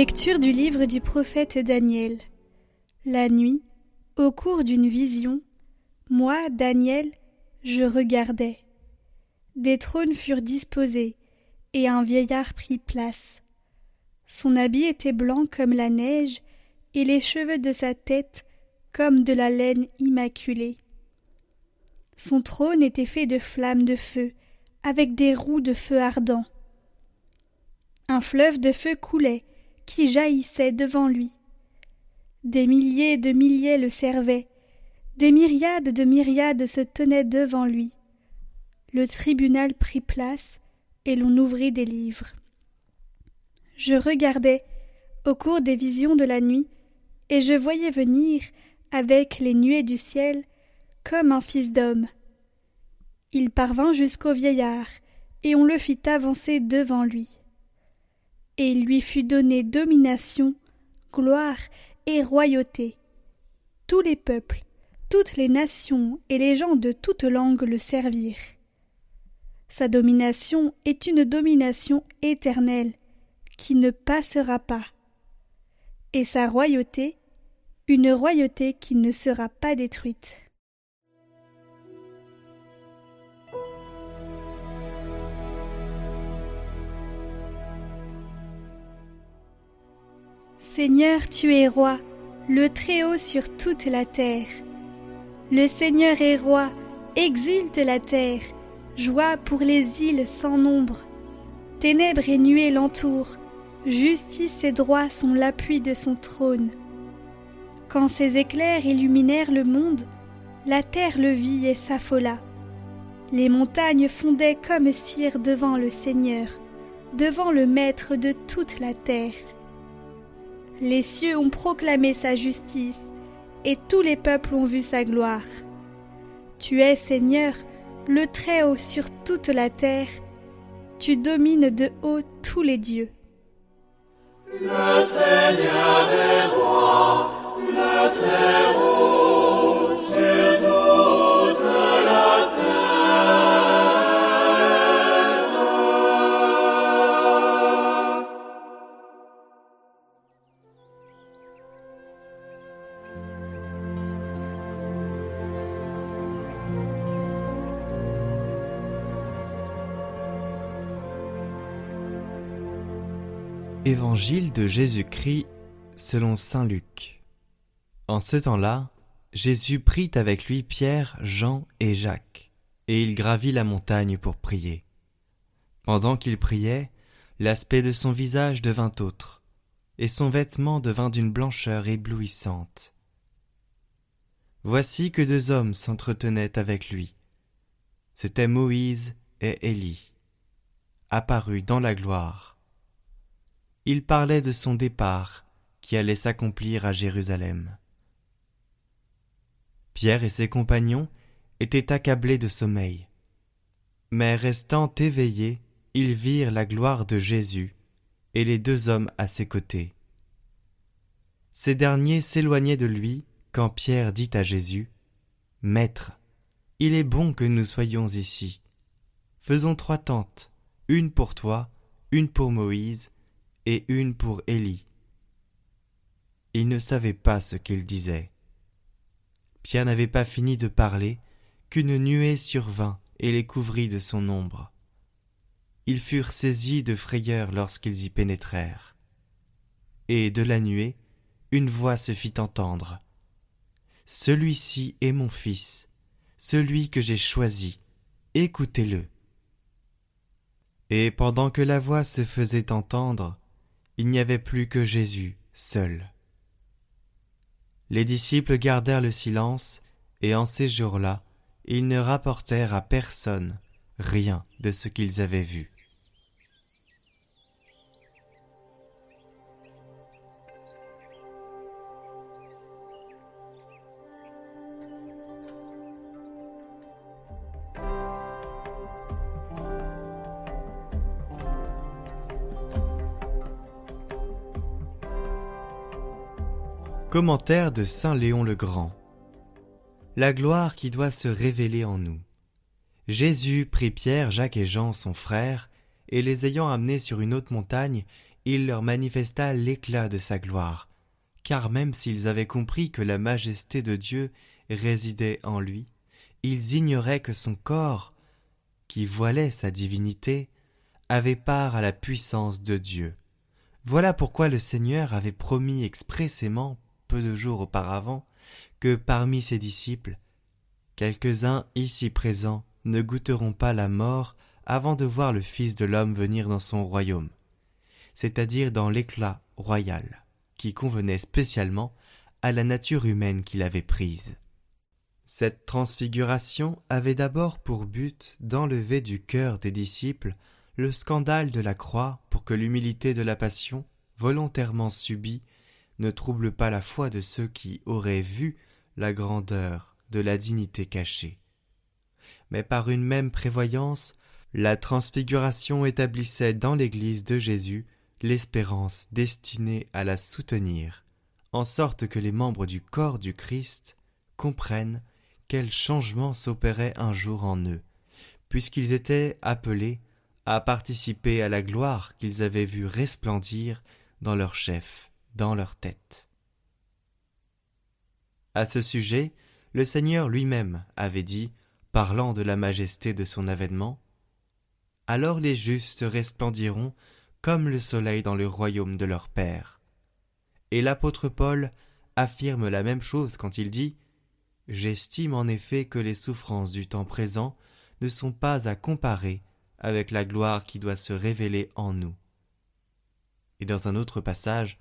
Lecture du livre du prophète Daniel. La nuit, au cours d'une vision, moi, Daniel, je regardais. Des trônes furent disposés, et un vieillard prit place. Son habit était blanc comme la neige, et les cheveux de sa tête comme de la laine immaculée. Son trône était fait de flammes de feu, avec des roues de feu ardent. Un fleuve de feu coulait, qui jaillissait devant lui. Des milliers de milliers le servaient, des myriades de myriades se tenaient devant lui. Le tribunal prit place, et l'on ouvrit des livres. Je regardais, au cours des visions de la nuit, et je voyais venir, avec les nuées du ciel, comme un fils d'homme. Il parvint jusqu'au vieillard, et on le fit avancer devant lui et il lui fut donné domination, gloire et royauté. Tous les peuples, toutes les nations et les gens de toutes langues le servirent. Sa domination est une domination éternelle, qui ne passera pas, et sa royauté une royauté qui ne sera pas détruite. Seigneur, tu es roi, le Très-Haut sur toute la terre. Le Seigneur est roi, exulte la terre, joie pour les îles sans nombre. Ténèbres et nuées l'entourent, justice et droit sont l'appui de son trône. Quand ses éclairs illuminèrent le monde, la terre le vit et s'affola. Les montagnes fondaient comme cire devant le Seigneur, devant le Maître de toute la terre. Les cieux ont proclamé sa justice, et tous les peuples ont vu sa gloire. Tu es, Seigneur, le Très-Haut sur toute la terre, tu domines de haut tous les dieux. Évangile de Jésus-Christ selon Saint Luc. En ce temps-là, Jésus prit avec lui Pierre, Jean et Jacques, et il gravit la montagne pour prier. Pendant qu'il priait, l'aspect de son visage devint autre, et son vêtement devint d'une blancheur éblouissante. Voici que deux hommes s'entretenaient avec lui. C'étaient Moïse et Élie, apparus dans la gloire il parlait de son départ qui allait s'accomplir à Jérusalem. Pierre et ses compagnons étaient accablés de sommeil. Mais restant éveillés, ils virent la gloire de Jésus et les deux hommes à ses côtés. Ces derniers s'éloignaient de lui quand Pierre dit à Jésus Maître, il est bon que nous soyons ici. Faisons trois tentes, une pour toi, une pour Moïse et une pour Élie. Il ne savait pas ce qu'il disait. Pierre n'avait pas fini de parler qu'une nuée survint et les couvrit de son ombre. Ils furent saisis de frayeur lorsqu'ils y pénétrèrent. Et de la nuée, une voix se fit entendre. Celui-ci est mon fils, celui que j'ai choisi, écoutez-le. Et pendant que la voix se faisait entendre, il n'y avait plus que Jésus seul. Les disciples gardèrent le silence, et en ces jours-là, ils ne rapportèrent à personne rien de ce qu'ils avaient vu. Commentaire de Saint Léon le Grand. La gloire qui doit se révéler en nous. Jésus prit Pierre, Jacques et Jean, son frère, et les ayant amenés sur une haute montagne, il leur manifesta l'éclat de sa gloire, car même s'ils avaient compris que la majesté de Dieu résidait en lui, ils ignoraient que son corps, qui voilait sa divinité, avait part à la puissance de Dieu. Voilà pourquoi le Seigneur avait promis expressément, peu de jours auparavant, que parmi ses disciples, quelques-uns ici présents ne goûteront pas la mort avant de voir le Fils de l'homme venir dans son royaume, c'est-à-dire dans l'éclat royal, qui convenait spécialement à la nature humaine qu'il avait prise. Cette transfiguration avait d'abord pour but d'enlever du cœur des disciples le scandale de la croix pour que l'humilité de la passion, volontairement subie, ne trouble pas la foi de ceux qui auraient vu la grandeur de la dignité cachée. Mais par une même prévoyance, la transfiguration établissait dans l'Église de Jésus l'espérance destinée à la soutenir, en sorte que les membres du corps du Christ comprennent quel changement s'opérait un jour en eux, puisqu'ils étaient appelés à participer à la gloire qu'ils avaient vue resplendir dans leur chef, dans leur tête. À ce sujet, le Seigneur lui-même avait dit, parlant de la majesté de son avènement, Alors les justes resplendiront comme le soleil dans le royaume de leur Père. Et l'apôtre Paul affirme la même chose quand il dit J'estime en effet que les souffrances du temps présent ne sont pas à comparer avec la gloire qui doit se révéler en nous. Et dans un autre passage,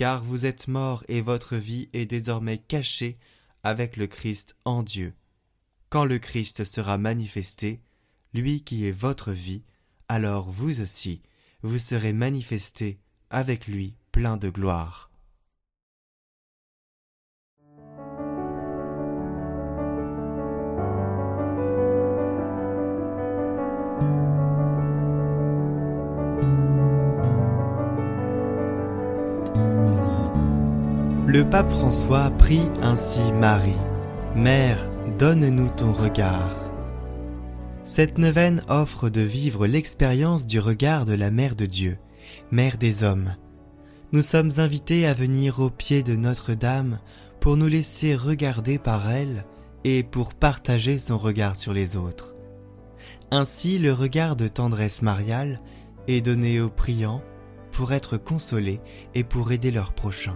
Car vous êtes morts et votre vie est désormais cachée avec le Christ en Dieu. Quand le Christ sera manifesté, lui qui est votre vie, alors vous aussi, vous serez manifestés avec lui plein de gloire. Le pape François prie ainsi Marie. Mère, donne-nous ton regard. Cette neuvaine offre de vivre l'expérience du regard de la Mère de Dieu, Mère des hommes. Nous sommes invités à venir au pied de Notre-Dame pour nous laisser regarder par elle et pour partager son regard sur les autres. Ainsi le regard de tendresse mariale est donné aux priants pour être consolés et pour aider leurs prochains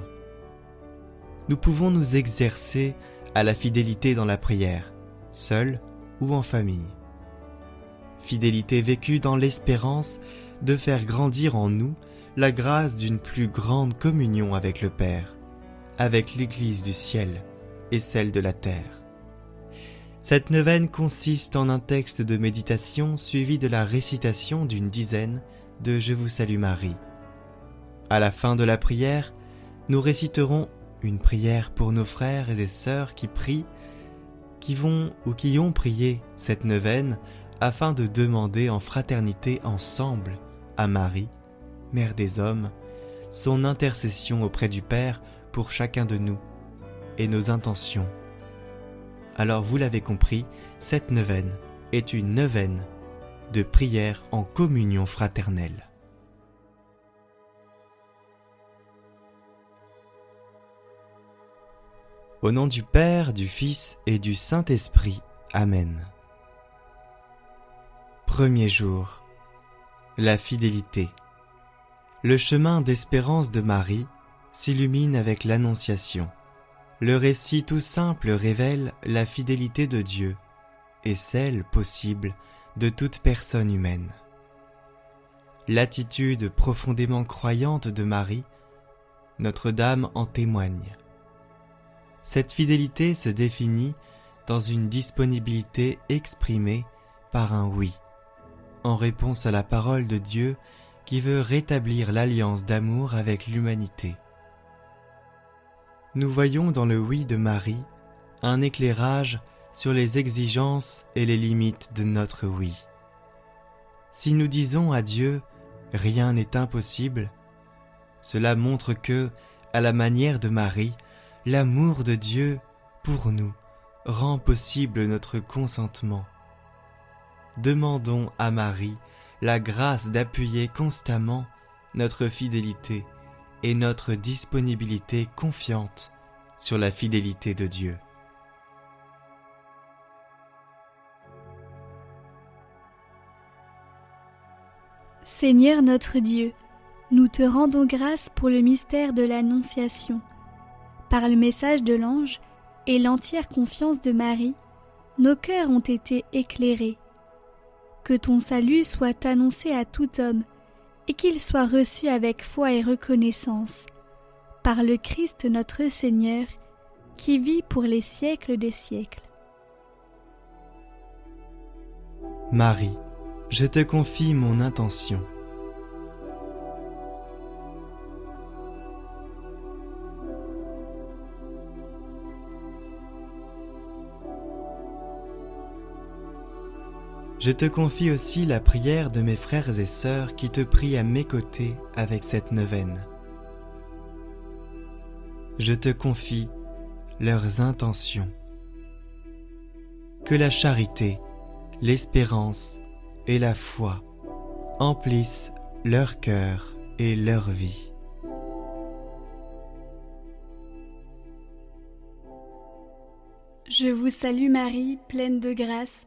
nous pouvons nous exercer à la fidélité dans la prière, seul ou en famille. Fidélité vécue dans l'espérance de faire grandir en nous la grâce d'une plus grande communion avec le Père, avec l'Église du ciel et celle de la terre. Cette neuvaine consiste en un texte de méditation suivi de la récitation d'une dizaine de Je vous salue Marie. À la fin de la prière, nous réciterons une prière pour nos frères et sœurs qui prient, qui vont ou qui ont prié cette neuvaine afin de demander en fraternité ensemble à Marie, Mère des hommes, son intercession auprès du Père pour chacun de nous et nos intentions. Alors vous l'avez compris, cette neuvaine est une neuvaine de prière en communion fraternelle. Au nom du Père, du Fils et du Saint-Esprit. Amen. Premier jour. La fidélité. Le chemin d'espérance de Marie s'illumine avec l'Annonciation. Le récit tout simple révèle la fidélité de Dieu et celle possible de toute personne humaine. L'attitude profondément croyante de Marie, Notre-Dame en témoigne. Cette fidélité se définit dans une disponibilité exprimée par un oui, en réponse à la parole de Dieu qui veut rétablir l'alliance d'amour avec l'humanité. Nous voyons dans le oui de Marie un éclairage sur les exigences et les limites de notre oui. Si nous disons à Dieu rien n'est impossible, cela montre que, à la manière de Marie, l'amour de Dieu pour nous rend possible notre consentement. Demandons à Marie la grâce d'appuyer constamment notre fidélité et notre disponibilité confiante sur la fidélité de Dieu. Seigneur notre Dieu, nous te rendons grâce pour le mystère de l'Annonciation. Par le message de l'ange et l'entière confiance de Marie, nos cœurs ont été éclairés. Que ton salut soit annoncé à tout homme, et qu'il soit reçu avec foi et reconnaissance, par le Christ notre Seigneur, qui vit pour les siècles des siècles. Marie, je te confie mon intention. Je te confie aussi la prière de mes frères et sœurs qui te prient à mes côtés avec cette neuvaine. Je te confie leurs intentions. Que la charité, l'espérance et la foi emplissent leur cœur et leur vie. Je vous salue Marie, pleine de grâce,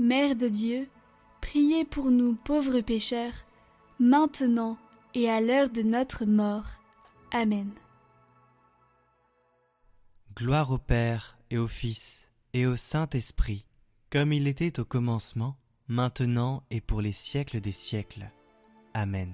Mère de Dieu, priez pour nous pauvres pécheurs, maintenant et à l'heure de notre mort. Amen. Gloire au Père et au Fils, et au Saint-Esprit, comme il était au commencement, maintenant et pour les siècles des siècles. Amen.